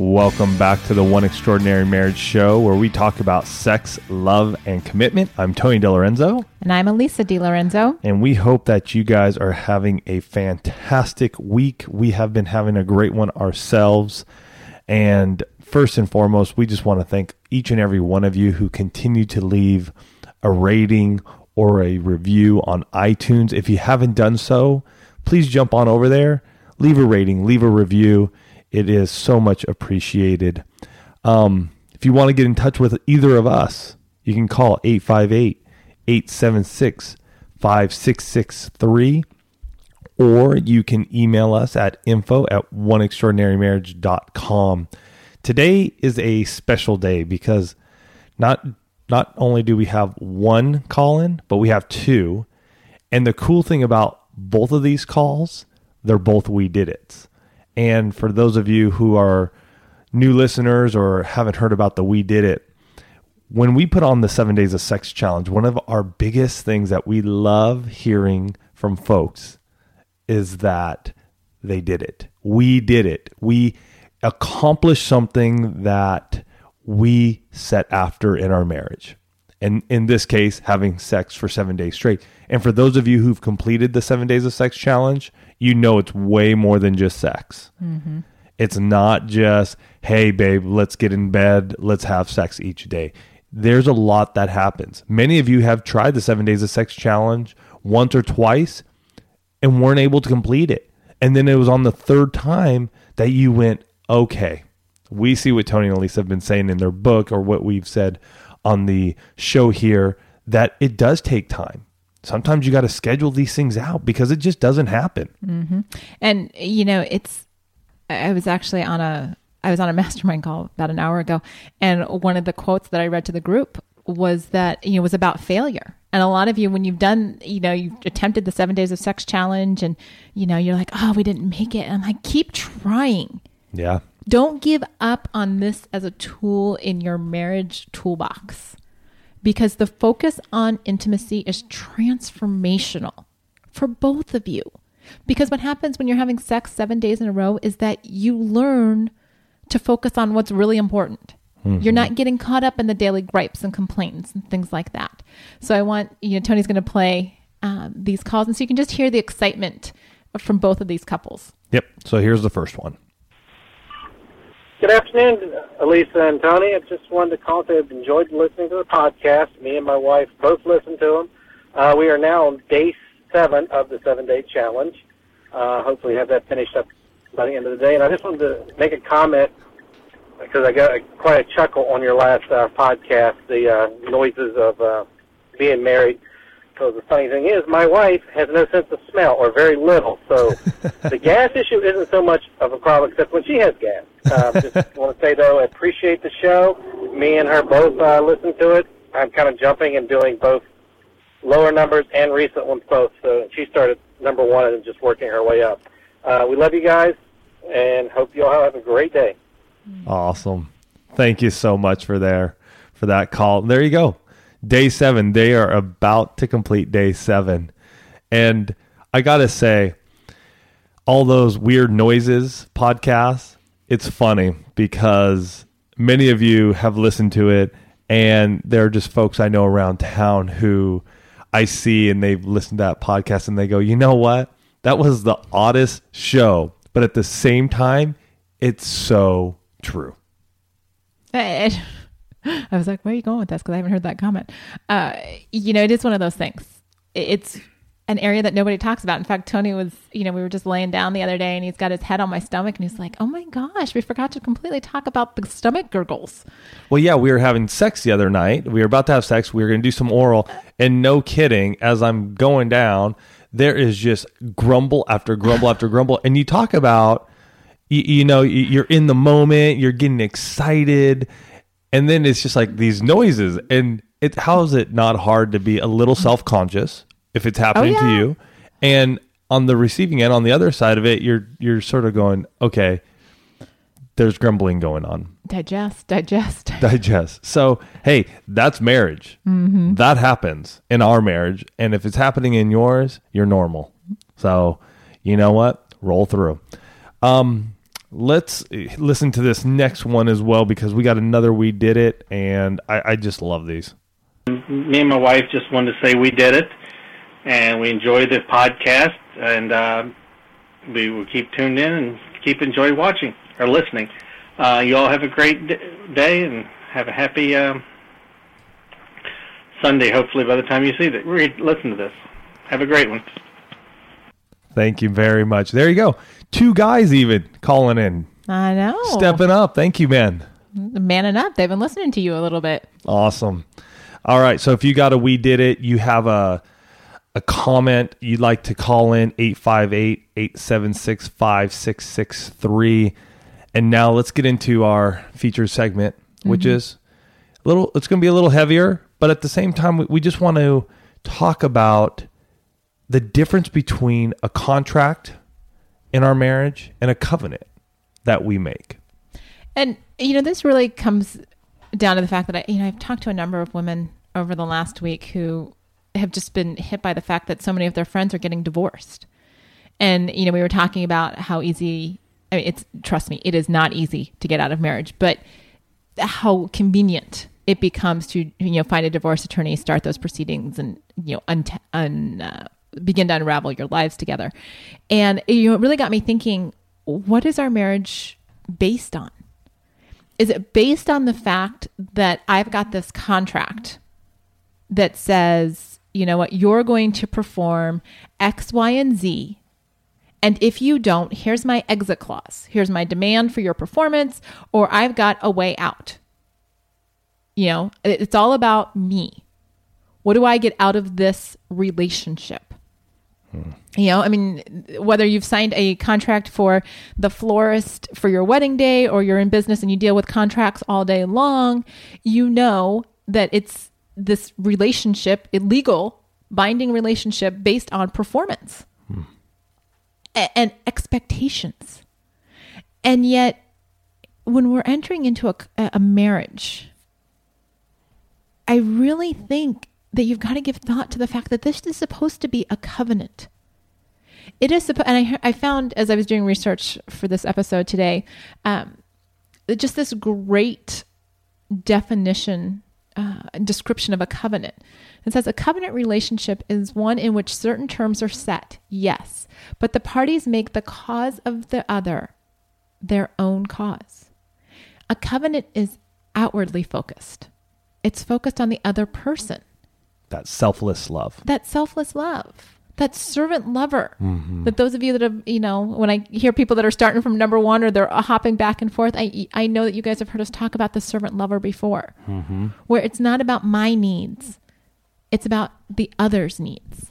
Welcome back to the One Extraordinary Marriage Show, where we talk about sex, love, and commitment. I'm Tony DiLorenzo. And I'm Alisa DiLorenzo. And we hope that you guys are having a fantastic week. We have been having a great one ourselves. And first and foremost, we just want to thank each and every one of you who continue to leave a rating or a review on iTunes. If you haven't done so, please jump on over there, leave a rating, leave a review. It is so much appreciated. Um, if you want to get in touch with either of us, you can call 858 876 5663 or you can email us at info at oneextraordinarymarriage.com. Today is a special day because not not only do we have one call in, but we have two. And the cool thing about both of these calls, they're both we did it. And for those of you who are new listeners or haven't heard about the We Did It, when we put on the seven days of sex challenge, one of our biggest things that we love hearing from folks is that they did it. We did it. We accomplished something that we set after in our marriage. And in this case, having sex for seven days straight. And for those of you who've completed the seven days of sex challenge, you know it's way more than just sex. Mm-hmm. It's not just, hey, babe, let's get in bed, let's have sex each day. There's a lot that happens. Many of you have tried the seven days of sex challenge once or twice and weren't able to complete it. And then it was on the third time that you went, okay, we see what Tony and Alisa have been saying in their book or what we've said on the show here that it does take time. Sometimes you got to schedule these things out because it just doesn't happen. Mm-hmm. And you know, it's. I was actually on a. I was on a mastermind call about an hour ago, and one of the quotes that I read to the group was that you know was about failure. And a lot of you, when you've done, you know, you've attempted the seven days of sex challenge, and you know, you're like, oh, we didn't make it. And I'm like, keep trying. Yeah. Don't give up on this as a tool in your marriage toolbox because the focus on intimacy is transformational for both of you. Because what happens when you're having sex seven days in a row is that you learn to focus on what's really important. Mm-hmm. You're not getting caught up in the daily gripes and complaints and things like that. So I want, you know, Tony's going to play um, these calls, and so you can just hear the excitement from both of these couples. Yep. So here's the first one. Good afternoon, Alisa and Tony. I just wanted to call to have enjoyed listening to the podcast. Me and my wife both listened to them. Uh, we are now on day seven of the seven-day challenge. Uh, hopefully have that finished up by the end of the day. And I just wanted to make a comment because I got a, quite a chuckle on your last uh, podcast, the uh, noises of uh, being married. So the funny thing is, my wife has no sense of smell, or very little. So the gas issue isn't so much of a problem, except when she has gas. Uh, just want to say though, I appreciate the show. Me and her both uh, listen to it. I'm kind of jumping and doing both lower numbers and recent ones both. So she started number one and just working her way up. Uh, we love you guys, and hope you all have a great day. Awesome. Thank you so much for there for that call. There you go day seven. They are about to complete day seven. And I got to say, all those weird noises podcasts, it's funny because many of you have listened to it, and there are just folks I know around town who I see and they've listened to that podcast and they go, you know what? That was the oddest show. But at the same time, it's so true. was like, where are you going with this? Because I haven't heard that comment. Uh, you know, it is one of those things. It's an area that nobody talks about. In fact, Tony was, you know, we were just laying down the other day and he's got his head on my stomach and he's like, oh my gosh, we forgot to completely talk about the stomach gurgles. Well, yeah, we were having sex the other night. We were about to have sex. We were going to do some oral. And no kidding, as I'm going down, there is just grumble after grumble after grumble. And you talk about, you, you know, you're in the moment, you're getting excited, and then it's just like these noises. And it, how is it not hard to be a little self conscious if it's happening to yeah. you? And on the receiving end, on the other side of it, you're you're sort of going, okay, there's grumbling going on Digest, digest. digest. So, hey, that's marriage. That happens in our marriage. And if it's happening in yours, you're normal. So, you know what? Roll through. Um, let's eh, listen to this next one as well because we got another We Did It. And I, I just love these. me and my wife just wanted to say we did it, and we enjoy the podcast, and uh, we will keep tuned in and keep enjoy watching or listening. Uh, you all have a great d- day and have a happy um, Sunday. Hopefully, by the time you see that, read, listen to this. Have a great one. Thank you very much. There you go. Two guys even calling in, I know. stepping up. Thank you, man. Manning up. They've been listening to you a little bit. Awesome. All right. So if you got a we did it, you have a a comment you'd like to call in 858-876-5663. And now let's get into our feature segment, which mm-hmm. is a little it's going to be a little heavier, but at the same time we, we just want to talk about the difference between a contract in our marriage and a covenant that we make. And you know, this really comes down to the fact that I, you know, I've talked to a number of women over the last week who have just been hit by the fact that so many of their friends are getting divorced. And you know, we were talking about how easy. I mean, it's trust me, it is not easy to get out of marriage, but how convenient it becomes to you know find a divorce attorney, start those proceedings, and you know un, un, uh, begin to unravel your lives together. And you know, it really got me thinking: what is our marriage based on? Is it based on the fact that I've got this contract that says, you know what, you're going to perform X, Y, and Z. And if you don't, here's my exit clause. Here's my demand for your performance, or I've got a way out. You know, it's all about me. What do I get out of this relationship? You know, I mean, whether you've signed a contract for the florist for your wedding day or you're in business and you deal with contracts all day long, you know that it's this relationship, illegal, binding relationship based on performance and expectations. And yet, when we're entering into a, a marriage, I really think that you've got to give thought to the fact that this is supposed to be a covenant. It is supposed, and I, I found as I was doing research for this episode today, um, just this great definition, uh, description of a covenant. It says a covenant relationship is one in which certain terms are set, yes, but the parties make the cause of the other their own cause. A covenant is outwardly focused. It's focused on the other person. That selfless love. That selfless love, that servant lover. Mm-hmm. That those of you that have, you know, when I hear people that are starting from number one or they're hopping back and forth, I I know that you guys have heard us talk about the servant lover before, mm-hmm. where it's not about my needs, it's about the other's needs.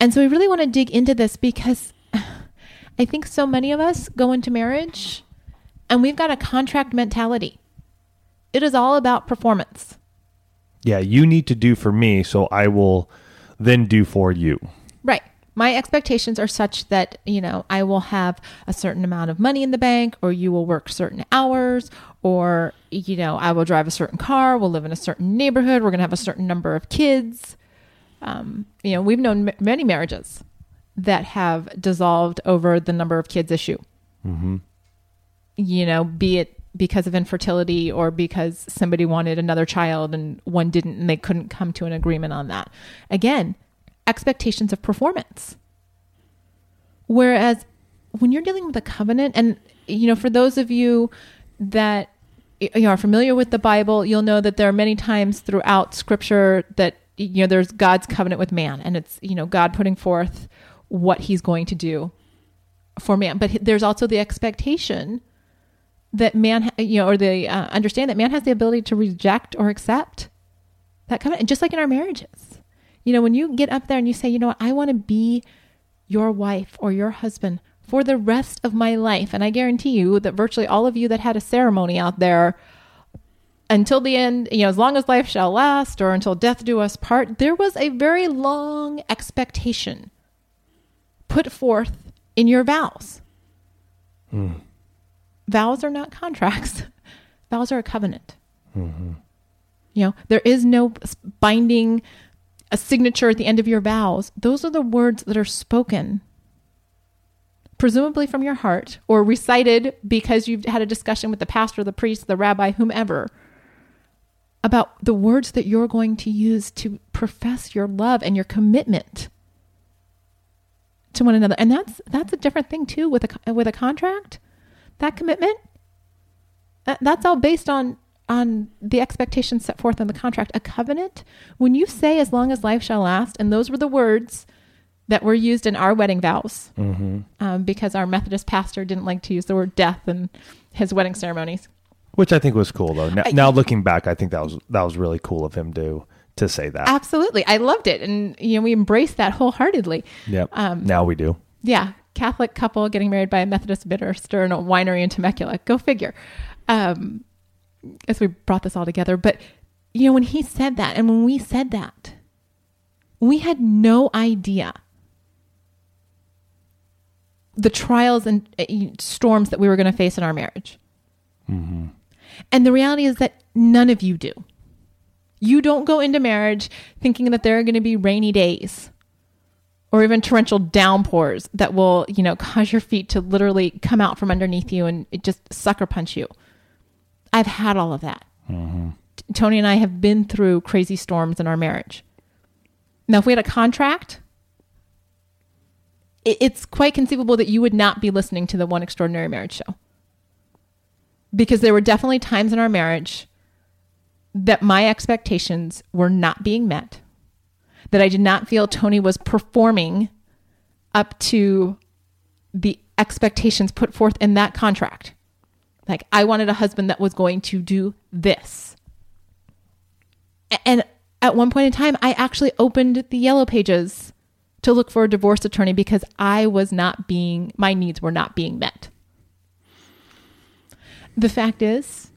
And so we really want to dig into this because I think so many of us go into marriage and we've got a contract mentality. It is all about performance. Yeah, you need to do for me, so I will then do for you. Right. My expectations are such that, you know, I will have a certain amount of money in the bank, or you will work certain hours, or, you know, I will drive a certain car, we'll live in a certain neighborhood, we're going to have a certain number of kids. Um, you know, we've known m- many marriages that have dissolved over the number of kids issue. You know, be it because of infertility or because somebody wanted another child and one didn't and they couldn't come to an agreement on that. Again, expectations of performance. Whereas when you're dealing with a covenant, and you know, for those of you that you know, are familiar with the Bible, you'll know that there are many times throughout Scripture that you know there's God's covenant with man, and it's you know God putting forth what He's going to do for man. But there's also the expectation that man, you know, or the uh, understand that man has the ability to reject or accept that covenant, and just like in our marriages, You know, when you get up there and you say, you know what, I want to be your wife or your husband for the rest of my life. And I guarantee you that virtually all of you that had a ceremony out there until the end, you know, as long as life shall last or until death do us part, there was a very long expectation put forth in your vows. Vows are not contracts, vows are a covenant. Mm-hmm. You know, there is no binding a signature at the end of your vows. Those are the words that are spoken, presumably from your heart, or recited because you've had a discussion with the pastor, the priest, the rabbi, whomever, about the words that you're going to use to profess your love and your commitment to one another. And that's that's a different thing too with a with a contract. That commitment that's all based on on the expectations set forth in the contract. A covenant, when you say "as long as life shall last," and those were the words that were used in our wedding vows, um, because our Methodist pastor didn't like to use the word death in his wedding ceremonies. Which I think was cool though. Now, now looking back, I think that was that was really cool of him to to say that. Absolutely, I loved it, and you know we embraced that wholeheartedly. Yep. Um, now we do. Yeah, Catholic couple getting married by a Methodist minister in a winery in Temecula. Go figure. Um, as we brought this all together, but you know when he said that, and when we said that, we had no idea the trials and uh, storms that we were going to face in our marriage. And the reality is that none of you do. You don't go into marriage thinking that there are going to be rainy days or even torrential downpours that will, you know, cause your feet to literally come out from underneath you and it just sucker punch you. I've had all of that. T- Tony and I have been through crazy storms in our marriage. Now, if we had a contract, it- it's quite conceivable that you would not be listening to the One Extraordinary Marriage show. Because there were definitely times in our marriage that my expectations were not being met, that I did not feel Tony was performing up to the expectations put forth in that contract. Like, I wanted a husband that was going to do this. And at one point in time, I actually opened the yellow pages to look for a divorce attorney because I was not being, my needs were not being met. The fact is,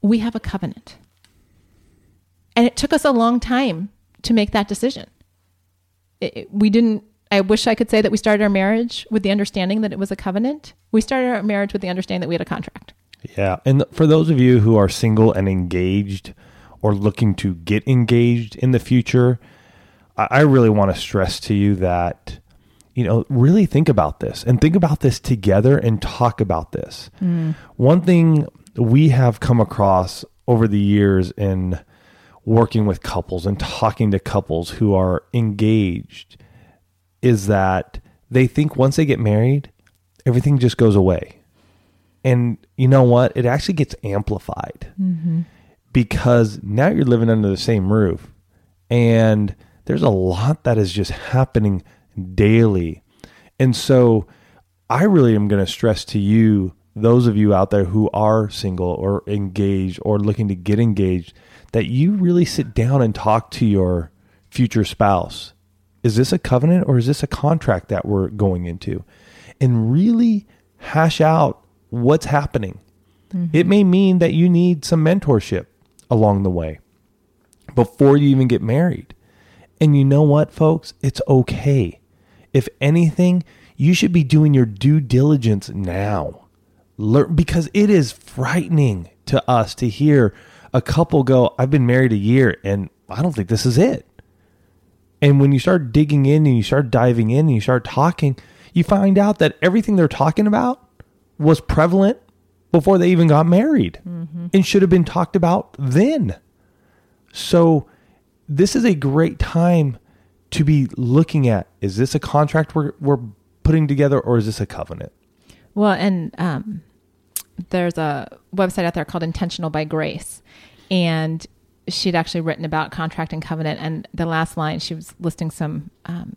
we have a covenant. And it took us a long time to make that decision. It- it- we didn't, I wish I could say that we started our marriage with the understanding that it was a covenant. We started our marriage with the understanding that we had a contract. Yeah. And for those of you who are single and engaged or looking to get engaged in the future, I I really want to stress to you that, you know, really think about this and think about this together and talk about this. Mm. One thing we have come across over the years in working with couples and talking to couples who are engaged is that they think once they get married, everything just goes away. And you know what? It actually gets amplified mm-hmm. because now you're living under the same roof and there's a lot that is just happening daily. And so I really am going to stress to you, those of you out there who are single or engaged or looking to get engaged, that you really sit down and talk to your future spouse. Is this a covenant or is this a contract that we're going into? And really hash out what's happening. Mm-hmm. It may mean that you need some mentorship along the way before you even get married. And you know what, folks? It's okay. If anything, you should be doing your due diligence now. Learn, because it is frightening to us to hear a couple go, I've been married a year and I don't think this is it. And when you start digging in and you start diving in and you start talking, you find out that everything they're talking about was prevalent before they even got married and should have been talked about then. So, this is a great time to be looking at is this a contract we're, we're putting together or is this a covenant? Well, and um, there's a website out there called Intentional by Grace, and she'd actually written about contract and covenant. And the last line, she was listing some um,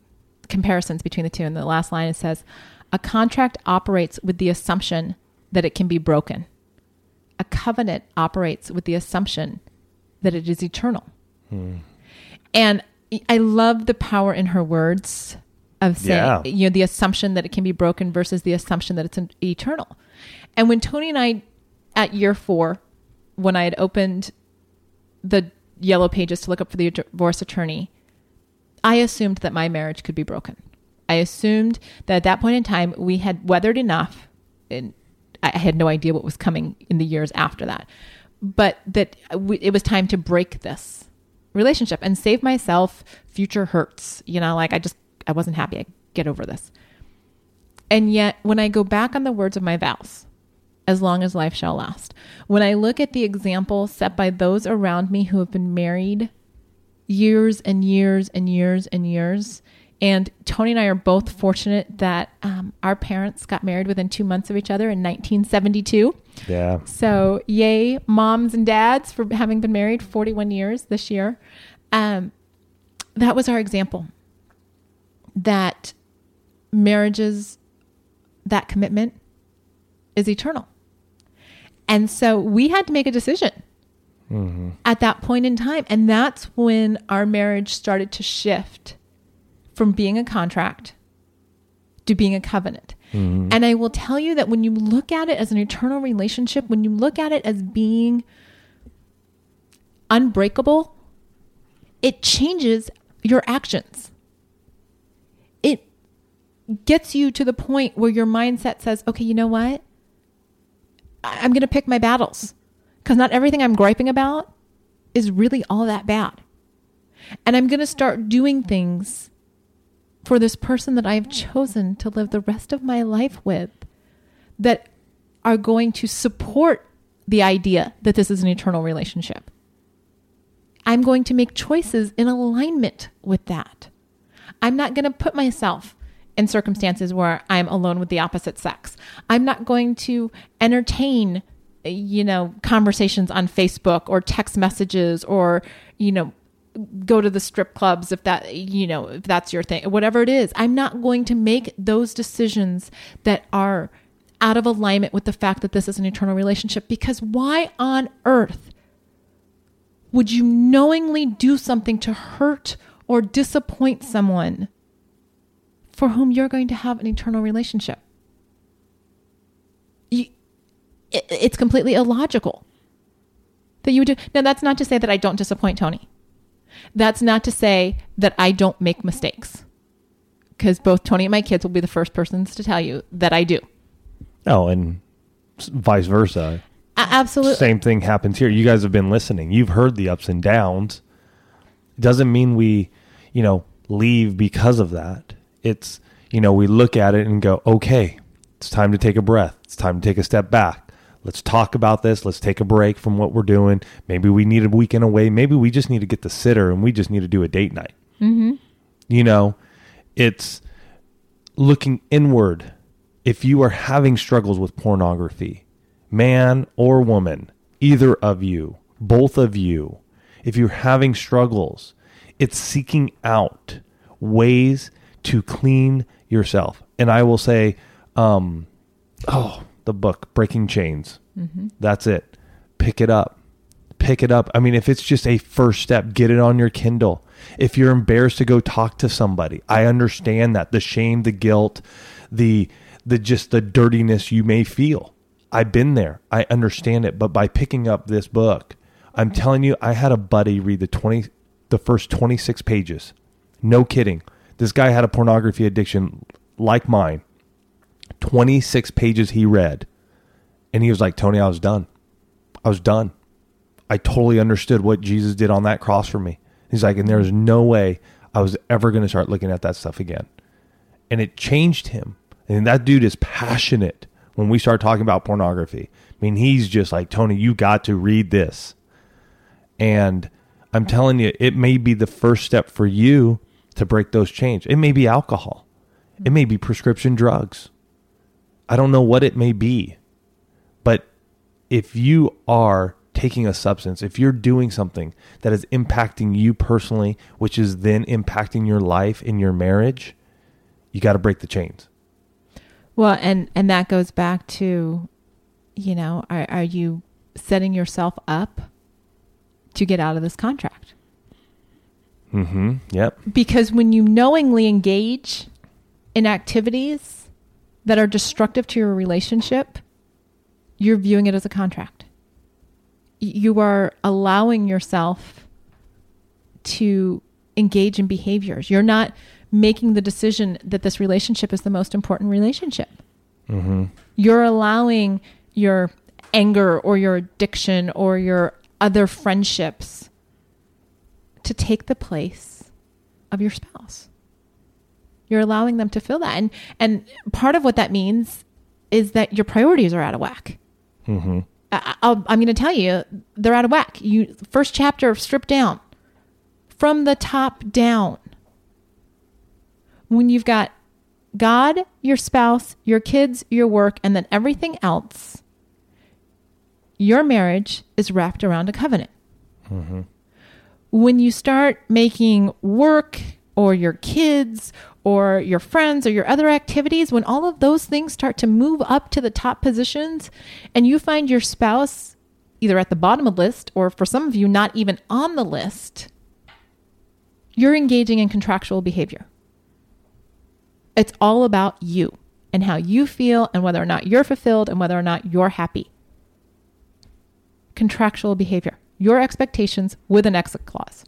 comparisons between the two. And the last line it says, "A contract operates with the assumption that it can be broken. A covenant operates with the assumption that it is eternal." And I love the power in her words of saying, Yeah. you know, the assumption that it can be broken versus the assumption that it's eternal. And when Tony and I, at year four, when I had opened the yellow pages to look up for the divorce attorney, I assumed that my marriage could be broken. I assumed that at that point in time we had weathered enough, and I had no idea what was coming in the years after that, but that it was time to break this relationship and save myself future hurts. You know, like I just I wasn't happy. I get over this. And yet, when I go back on the words of my vows, as long as life shall last, when I look at the example set by those around me who have been married years and years and years and years, and Tony and I are both fortunate that um, our parents got married within two months of each other in 1972. Yeah. So, yay, moms and dads for having been married 41 years this year. Um, that was our example that marriages, that commitment is eternal. And so we had to make a decision mm-hmm. at that point in time. And that's when our marriage started to shift from being a contract to being a covenant. Mm-hmm. And I will tell you that when you look at it as an eternal relationship, when you look at it as being unbreakable, it changes your actions. It gets you to the point where your mindset says, okay, you know what? I'm going to pick my battles because not everything I'm griping about is really all that bad. And I'm going to start doing things for this person that I've chosen to live the rest of my life with that are going to support the idea that this is an eternal relationship. I'm going to make choices in alignment with that. I'm not going to put myself in circumstances where I'm alone with the opposite sex. I'm not going to entertain, you know, conversations on Facebook or text messages or, you know, go to the strip clubs if that you know if that's your thing whatever it is i'm not going to make those decisions that are out of alignment with the fact that this is an eternal relationship because why on earth would you knowingly do something to hurt or disappoint someone for whom you're going to have an eternal relationship you, it, it's completely illogical that you would do now that's not to say that i don't disappoint tony that's not to say that I don't make mistakes. Because both Tony and my kids will be the first persons to tell you that I do. Oh, and vice versa. A- absolutely. Same thing happens here. You guys have been listening. You've heard the ups and downs. Doesn't mean we, you know, leave because of that. It's, you know, we look at it and go, okay, it's time to take a breath. It's time to take a step back. Let's talk about this. Let's take a break from what we're doing. Maybe we need a weekend away. Maybe we just need to get the sitter and we just need to do a date night. Mm-hmm. You know, it's looking inward. If you are having struggles with pornography, man or woman, either of you, both of you, if you're having struggles, it's seeking out ways to clean yourself. And I will say, um, oh, the book Breaking Chains. That's it. Pick it up. Pick it up. I mean, if it's just a first step, get it on your Kindle. If you're embarrassed to go talk to somebody, I understand that the shame, the guilt, the the just the dirtiness you may feel. I've been there. I understand it. But by picking up this book, I'm telling you, I had a buddy read the twenty the first twenty six pages. No kidding. This guy had a pornography addiction like mine. 26 pages he read. And he was like, Tony, I was done. I was done. I totally understood what Jesus did on that cross for me. He's like, and there's no way I was ever going to start looking at that stuff again. And it changed him. And that dude is passionate when we start talking about pornography. I mean, he's just like, Tony, you got to read this. And I'm telling you, it may be the first step for you to break those chains. It may be alcohol, it may be prescription drugs. I don't know what it may be. But if you are taking a substance, if you're doing something that is impacting you personally, which is then impacting your life in your marriage, you got to break the chains. Well, and and that goes back to, you know, are are you setting yourself up to get out of this contract? Mm-hmm. Yep. Because when you knowingly engage in activities that are destructive to your relationship, you're viewing it as a contract. You are allowing yourself to engage in behaviors. You're not making the decision that this relationship is the most important relationship. Mm-hmm. You're allowing your anger or your addiction or your other friendships to take the place of your spouse. You're allowing them to fill that. And and part of what that means is that your priorities are out of whack. Mm-hmm. I, I'll, I'm going to tell you, they're out of whack. You first chapter of Strip Down, from the top down. When you've got God, your spouse, your kids, your work, and then everything else, your marriage is wrapped around a covenant. When you start making work or your kids or your friends or your other activities, when all of those things start to move up to the top positions and you find your spouse either at the bottom of the list or for some of you not even on the list, you're engaging in contractual behavior. It's all about you and how you feel and whether or not you're fulfilled and whether or not you're happy. Contractual behavior, your expectations with an exit clause.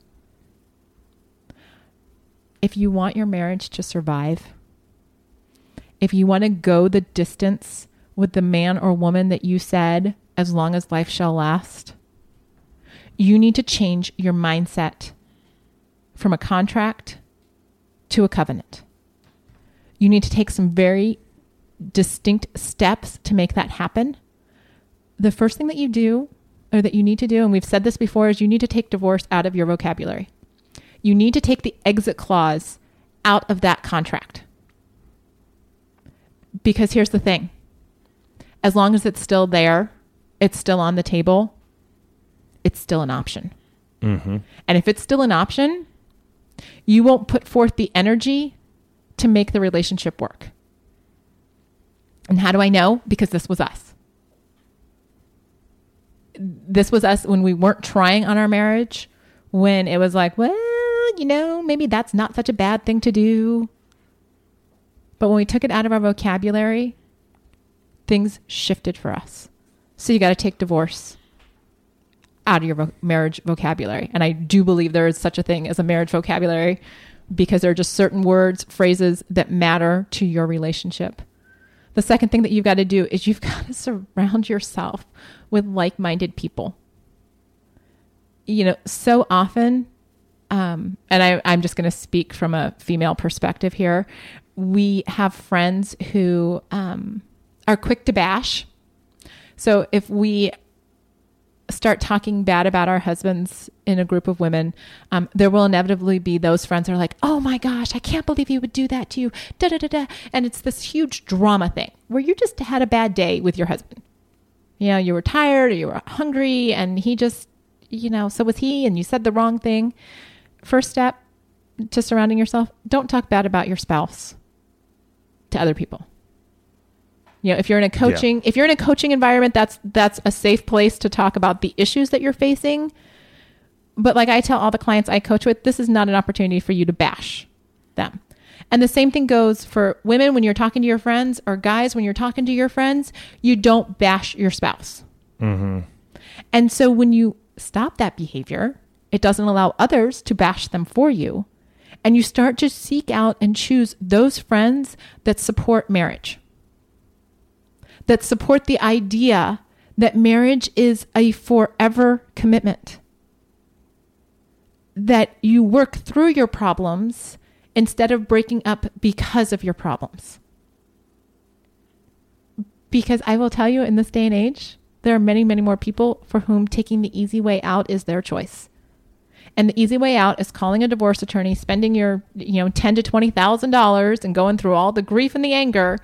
If you want your marriage to survive, if you want to go the distance with the man or woman that you said, as long as life shall last, you need to change your mindset from a contract to a covenant. You need to take some very distinct steps to make that happen. The first thing that you do, or that you need to do, and we've said this before, is you need to take divorce out of your vocabulary. You need to take the exit clause out of that contract. Because here's the thing as long as it's still there, it's still on the table, it's still an option. Mm-hmm. And if it's still an option, you won't put forth the energy to make the relationship work. And how do I know? Because this was us. This was us when we weren't trying on our marriage, when it was like, well, you know, maybe that's not such a bad thing to do. But when we took it out of our vocabulary, things shifted for us. So you got to take divorce out of your vo- marriage vocabulary. And I do believe there is such a thing as a marriage vocabulary because there are just certain words, phrases that matter to your relationship. The second thing that you've got to do is you've got to surround yourself with like minded people. You know, so often, um, and I, I'm just going to speak from a female perspective here, we have friends who um, are quick to bash. So if we start talking bad about our husbands in a group of women, um, there will inevitably be those friends that are like, "Oh my gosh, I can't believe he would do that to you," da da da da, and it's this huge drama thing where you just had a bad day with your husband. You know, you were tired or you were hungry, and he just, you know, so was he, and you said the wrong thing. First step to surrounding yourself: don't talk bad about your spouse to other people. You know, if you're in a coaching, if you're in a coaching environment, that's that's a safe place to talk about the issues that you're facing. But like I tell all the clients I coach with, this is not an opportunity for you to bash them. And the same thing goes for women when you're talking to your friends or guys when you're talking to your friends, you don't bash your spouse. Mm-hmm. And so when you stop that behavior, it doesn't allow others to bash them for you. And you start to seek out and choose those friends that support marriage, that support the idea that marriage is a forever commitment, that you work through your problems instead of breaking up because of your problems. Because I will tell you, in this day and age, there are many, many more people for whom taking the easy way out is their choice. And the easy way out is calling a divorce attorney, spending your, you know, ten to twenty thousand dollars and going through all the grief and the anger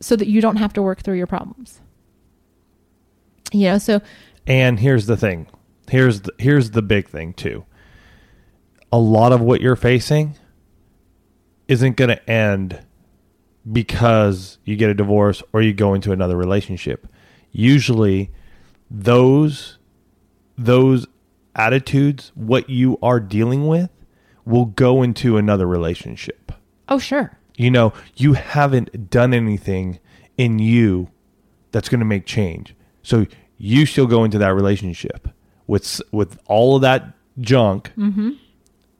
so that you don't have to work through your problems. You know, so And here's the thing. Here's the, here's the big thing too. A lot of what you're facing isn't going to end because you get a divorce or you go into another relationship. Usually those those attitudes what you are dealing with will go into another relationship. Oh, sure. You know, you haven't done anything in you that's going to make change. So you still go into that relationship with with all of that junk,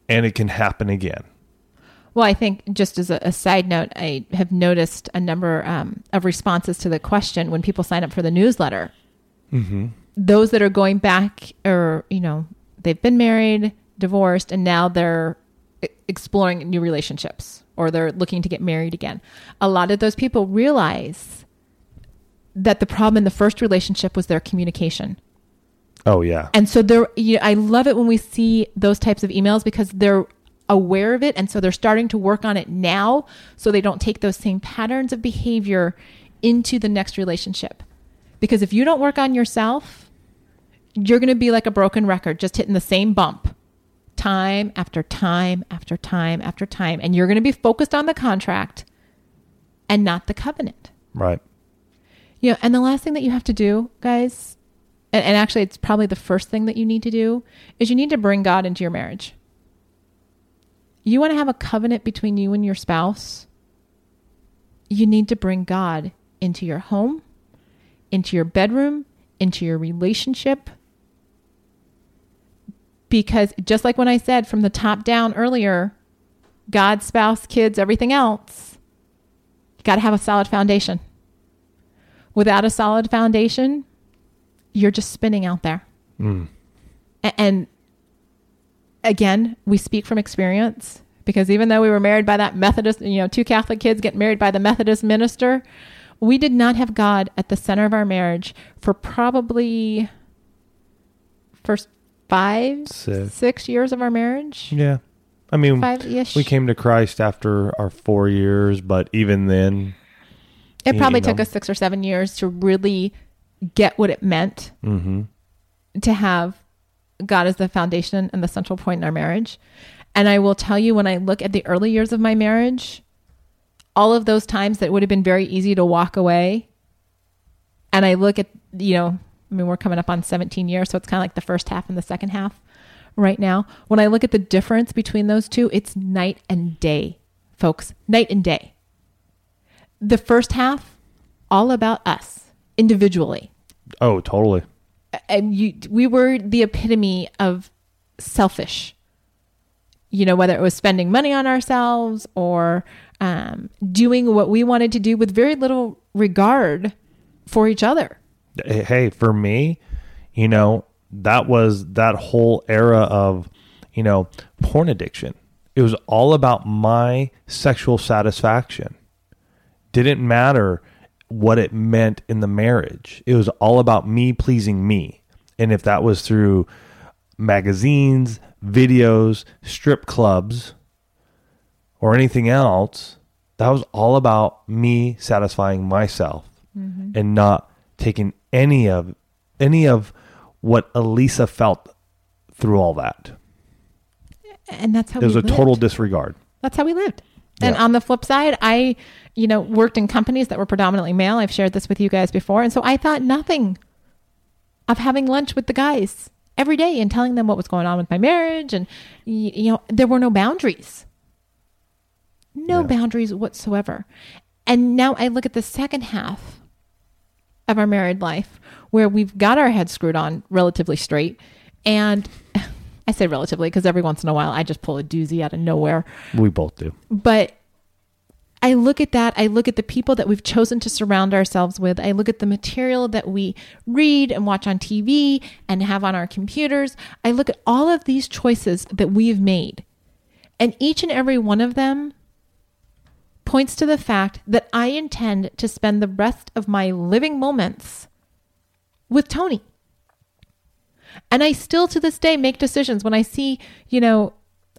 and it can happen again. Well, I think just as a, a side note, I have noticed a number um, of responses to the question when people sign up for the newsletter. Mm-hmm. Those that are going back, or you know, they've been married, divorced, and now they're exploring new relationships, or they're looking to get married again. A lot of those people realize that the problem in the first relationship was their communication. Oh yeah, And so they're, you I love it when we see those types of emails because they're aware of it. And so they're starting to work on it now so they don't take those same patterns of behavior into the next relationship. Because if you don't work on yourself, you're going to be like a broken record, just hitting the same bump time after time after time after time. And you're going to be focused on the contract and not the covenant. right. You know, and the last thing that you have to do, guys, and, and actually it's probably the first thing that you need to do, is you need to bring God into your marriage. You want to have a covenant between you and your spouse, you need to bring God into your home, into your bedroom, into your relationship. Because just like when I said from the top down earlier, God, spouse, kids, everything else, you got to have a solid foundation. Without a solid foundation, you're just spinning out there. Hmm. A- And again, we speak from experience because even though we were married by that Methodist, you know, two Catholic kids get married by the Methodist minister, we did not have God at the center of our marriage for probably first five, Six. six years of our marriage. Yeah, I mean, Five ish. we came to Christ after our four years, but even then, It probably know. took us six or seven years to really get what it meant hmm to have God as the foundation and the central point in our marriage. And I will tell you, when I look at the early years of my marriage, all of those times that would have been very easy to walk away, and I look at, you know, I mean, we're coming up on 17 years, so it's kind of like the first half and the second half right now. When I look at the difference between those two, it's night and day, folks. Night and day. The first half, all about us individually oh, totally. and you we were the epitome of selfish you know whether it was spending money on ourselves or um, doing what we wanted to do with very little regard for each other hey, for me, you know, that was that whole era of, you know, porn addiction. It was all about my sexual satisfaction. Didn't matter what it meant in the marriage. It was all about me pleasing me. And if that was through magazines, videos, strip clubs, or anything else, that was all about me satisfying myself mm-hmm. and not taking any of any of what Alisa felt through all that. and that's how It was we a total disregard. That's how we lived. And Yeah. on the flip side, I, you know, worked in companies that were predominantly male. I've shared this with you guys before. And so I thought nothing of having lunch with the guys every day and telling them what was going on with my marriage. And, you know, there were no boundaries. No Yeah. boundaries whatsoever. And now I look at the second half of our married life where we've got our heads screwed on relatively straight. And I say relatively because every once in a while I just pull a doozy out of nowhere. We both do. But I look at that. I look at the people that we've chosen to surround ourselves with. I look at the material that we read and watch on TV and have on our computers. I look at all of these choices that we've made. And each and every one of them points to the fact that I intend to spend the rest of my living moments with Tony. And I still to this day make decisions when I see, you know,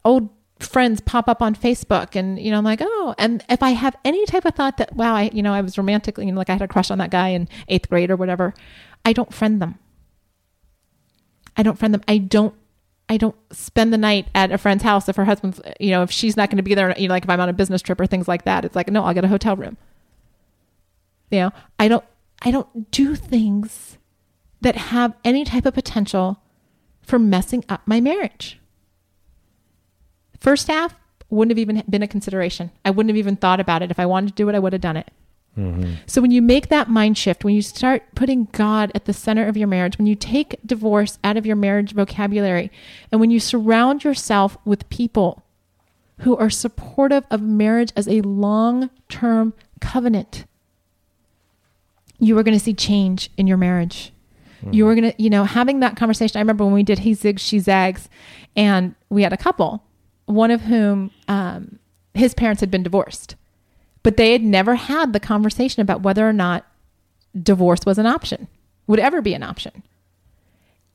old friends pop up on Facebook and, you know, I'm like, oh, and if I have any type of thought that, wow, I, you know, I was romantically, you know, like I had a crush on that guy in eighth grade or whatever, I don't friend them. I don't friend them. I don't, I don't spend the night at a friend's house if her husband's, you know, if she's not going to be there, you know, like if I'm on a business trip or things like that, it's like, no, I'll get a hotel room. You know, I don't, I don't do things that have any type of potential for messing up my marriage. First half wouldn't have even been a consideration. I wouldn't have even thought about it. If I wanted to do it, I would have done it. So when you make that mind shift, when you start putting God at the center of your marriage, when you take divorce out of your marriage vocabulary, and when you surround yourself with people who are supportive of marriage as a long-term covenant, you are going to see change in your marriage. You are going to, you know, having that conversation. I remember when we did He Zigs, She Zags, and we had a couple, one of whom um, his parents had been divorced, but they had never had the conversation about whether or not divorce was an option, would ever be an option.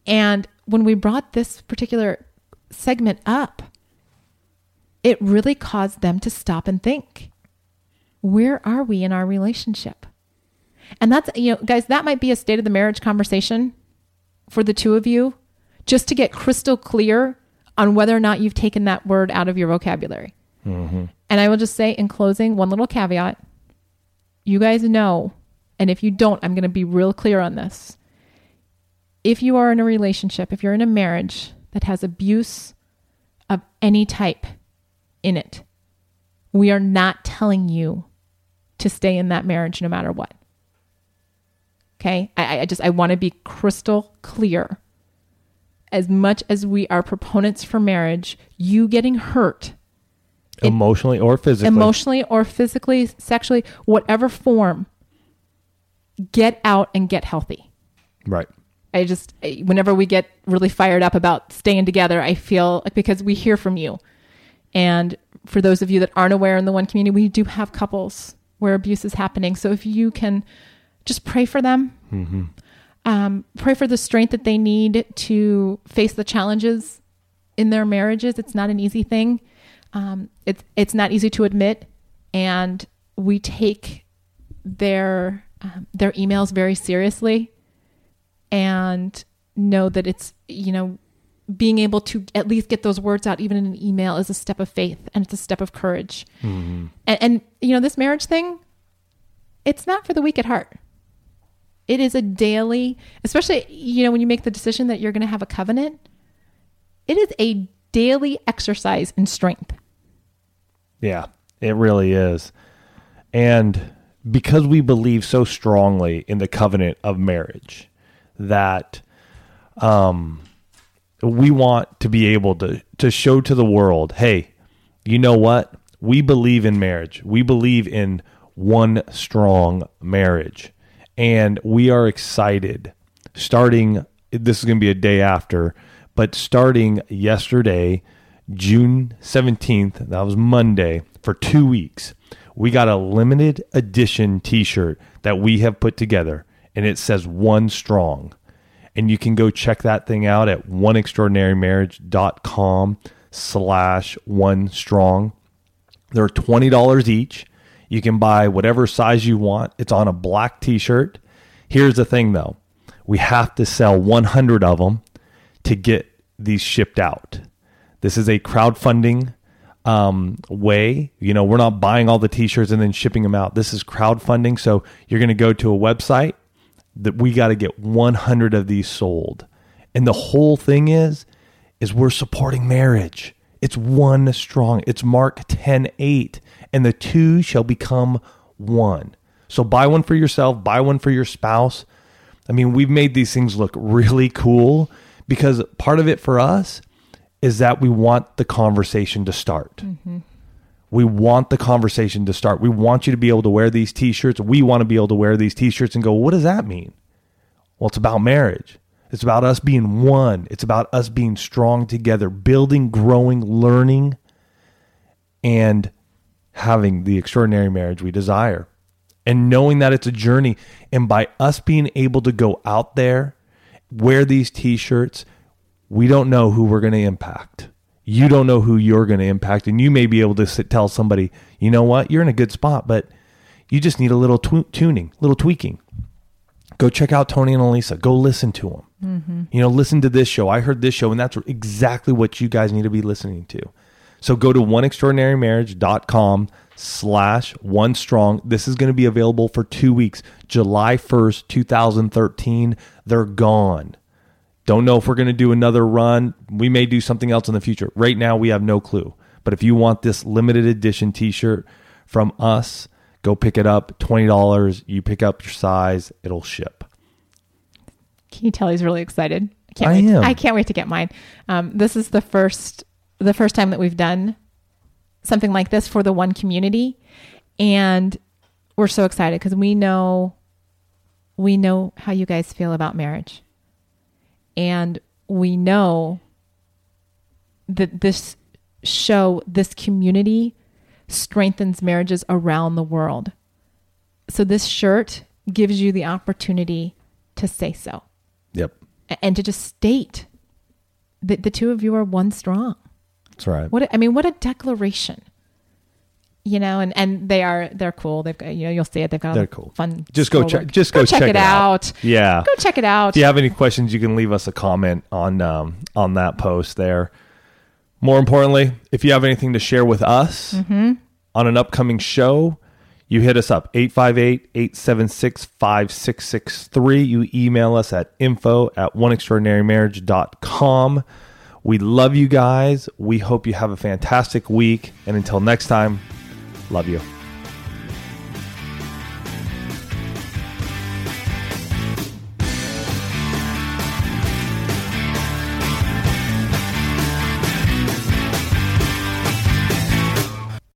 And when we brought this particular segment up, it really caused them to stop and think where are we in our relationship? And that's, you know, guys, that might be a state of the marriage conversation for the two of you just to get crystal clear on whether or not you've taken that word out of your vocabulary. Mm-hmm. And I will just say in closing, one little caveat you guys know, and if you don't, I'm going to be real clear on this. If you are in a relationship, if you're in a marriage that has abuse of any type in it, we are not telling you to stay in that marriage no matter what. Okay. I, I just, I want to be crystal clear. As much as we are proponents for marriage, you getting hurt emotionally or physically. emotionally or physically, sexually, whatever form, get out and get healthy. right. I just, whenever we get really fired up about staying together, I feel like because we hear from you. And for those of you that aren't aware in the one community, we do have couples where abuse is happening. So if you can just pray for them, um, pray for the strength that they need to face the challenges in their marriages. It's not an easy thing. Um, it's it's not easy to admit, and we take their um, their emails very seriously and know that it's you know being able to at least get those words out even in an email is a step of faith and it's a step of courage. And, and you know this marriage thing it's not for the weak at heart. It is a daily especially you know when you make the decision that you're going to have a covenant it is a daily exercise in strength Yeah, it really is. And because we believe so strongly in the covenant of marriage that um we want to be able to to show to the world, hey, you know what? We believe in marriage. We believe in one strong marriage. And we are excited starting this is going to be a day after, but starting yesterday, June 17th, that was Monday, for 2 weeks. We got a limited edition t-shirt that we have put together and it says one strong. And you can go check that thing out at oneextraordinarymarriage.com slash one strong. They're $20 each. You can buy whatever size you want. It's on a black t-shirt. Here's the thing though. We have to sell 100 of them to get these shipped out this is a crowdfunding um, way. You know, we're not buying all the t-shirts and then shipping them out. This is crowdfunding. So you're going to go to a website that we got to get 100 of these sold. And the whole thing is, is we're supporting marriage. It's one strong. It's Mark 10, 8. And the two shall become one. So buy one for yourself, buy one for your spouse. I mean, we've made these things look really cool because part of it for us is that we want the conversation to start. Mm-hmm. We want the conversation to start. We want you to be able to wear these t shirts. We want to be able to wear these t shirts and go, what does that mean? Well, it's about marriage. It's about us being one. It's about us being strong together, building, growing, learning, and having the extraordinary marriage we desire. And knowing that it's a journey. And by us being able to go out there, wear these t shirts, we don't know who we're going to impact. You don't know who you're going to impact. And you may be able to sit, tell somebody, you know what, you're in a good spot, but you just need a little tw- tuning, little tweaking. Go check out Tony and Alisa. Go listen to them. Mm-hmm. You know, listen to this show. I heard this show, and that's exactly what you guys need to be listening to. So go to oneextraordinarymarriage.com slash one strong. This is going to be available for two weeks. July 1st, 2013. They're gone. Don't know if we're going to do another run. We may do something else in the future. Right now, we have no clue. But if you want this limited edition t shirt from us, go pick it up. $20. You pick up your size, it'll ship. Can you tell he's really excited? I can't I wait. am. I can't wait to get mine. Um, this is the first the first time that we've done something like this for the one community, and we're so excited because we know we know how you guys feel about marriage, and we know that this show, this community, strengthens marriages around the world. So this shirt gives you the opportunity to say so Yep. and to just state that the two of you are one strong. That's right. What a- I mean, what a declaration. You know, and and they are they're cool. They've got you know you'll see it. They've got They're cool. fun. Just go check- just go check it it out. out. Yeah. Go check it out. If you have any questions, you can leave us a comment on um, on that post there. More importantly, if you have anything to share with us Mm-hmm. on an upcoming show, you hit us up 858-876-5663. You email us at info at oneextraordinarymarriage.com. We love you guys. We hope you have a fantastic week. And until next time, love you.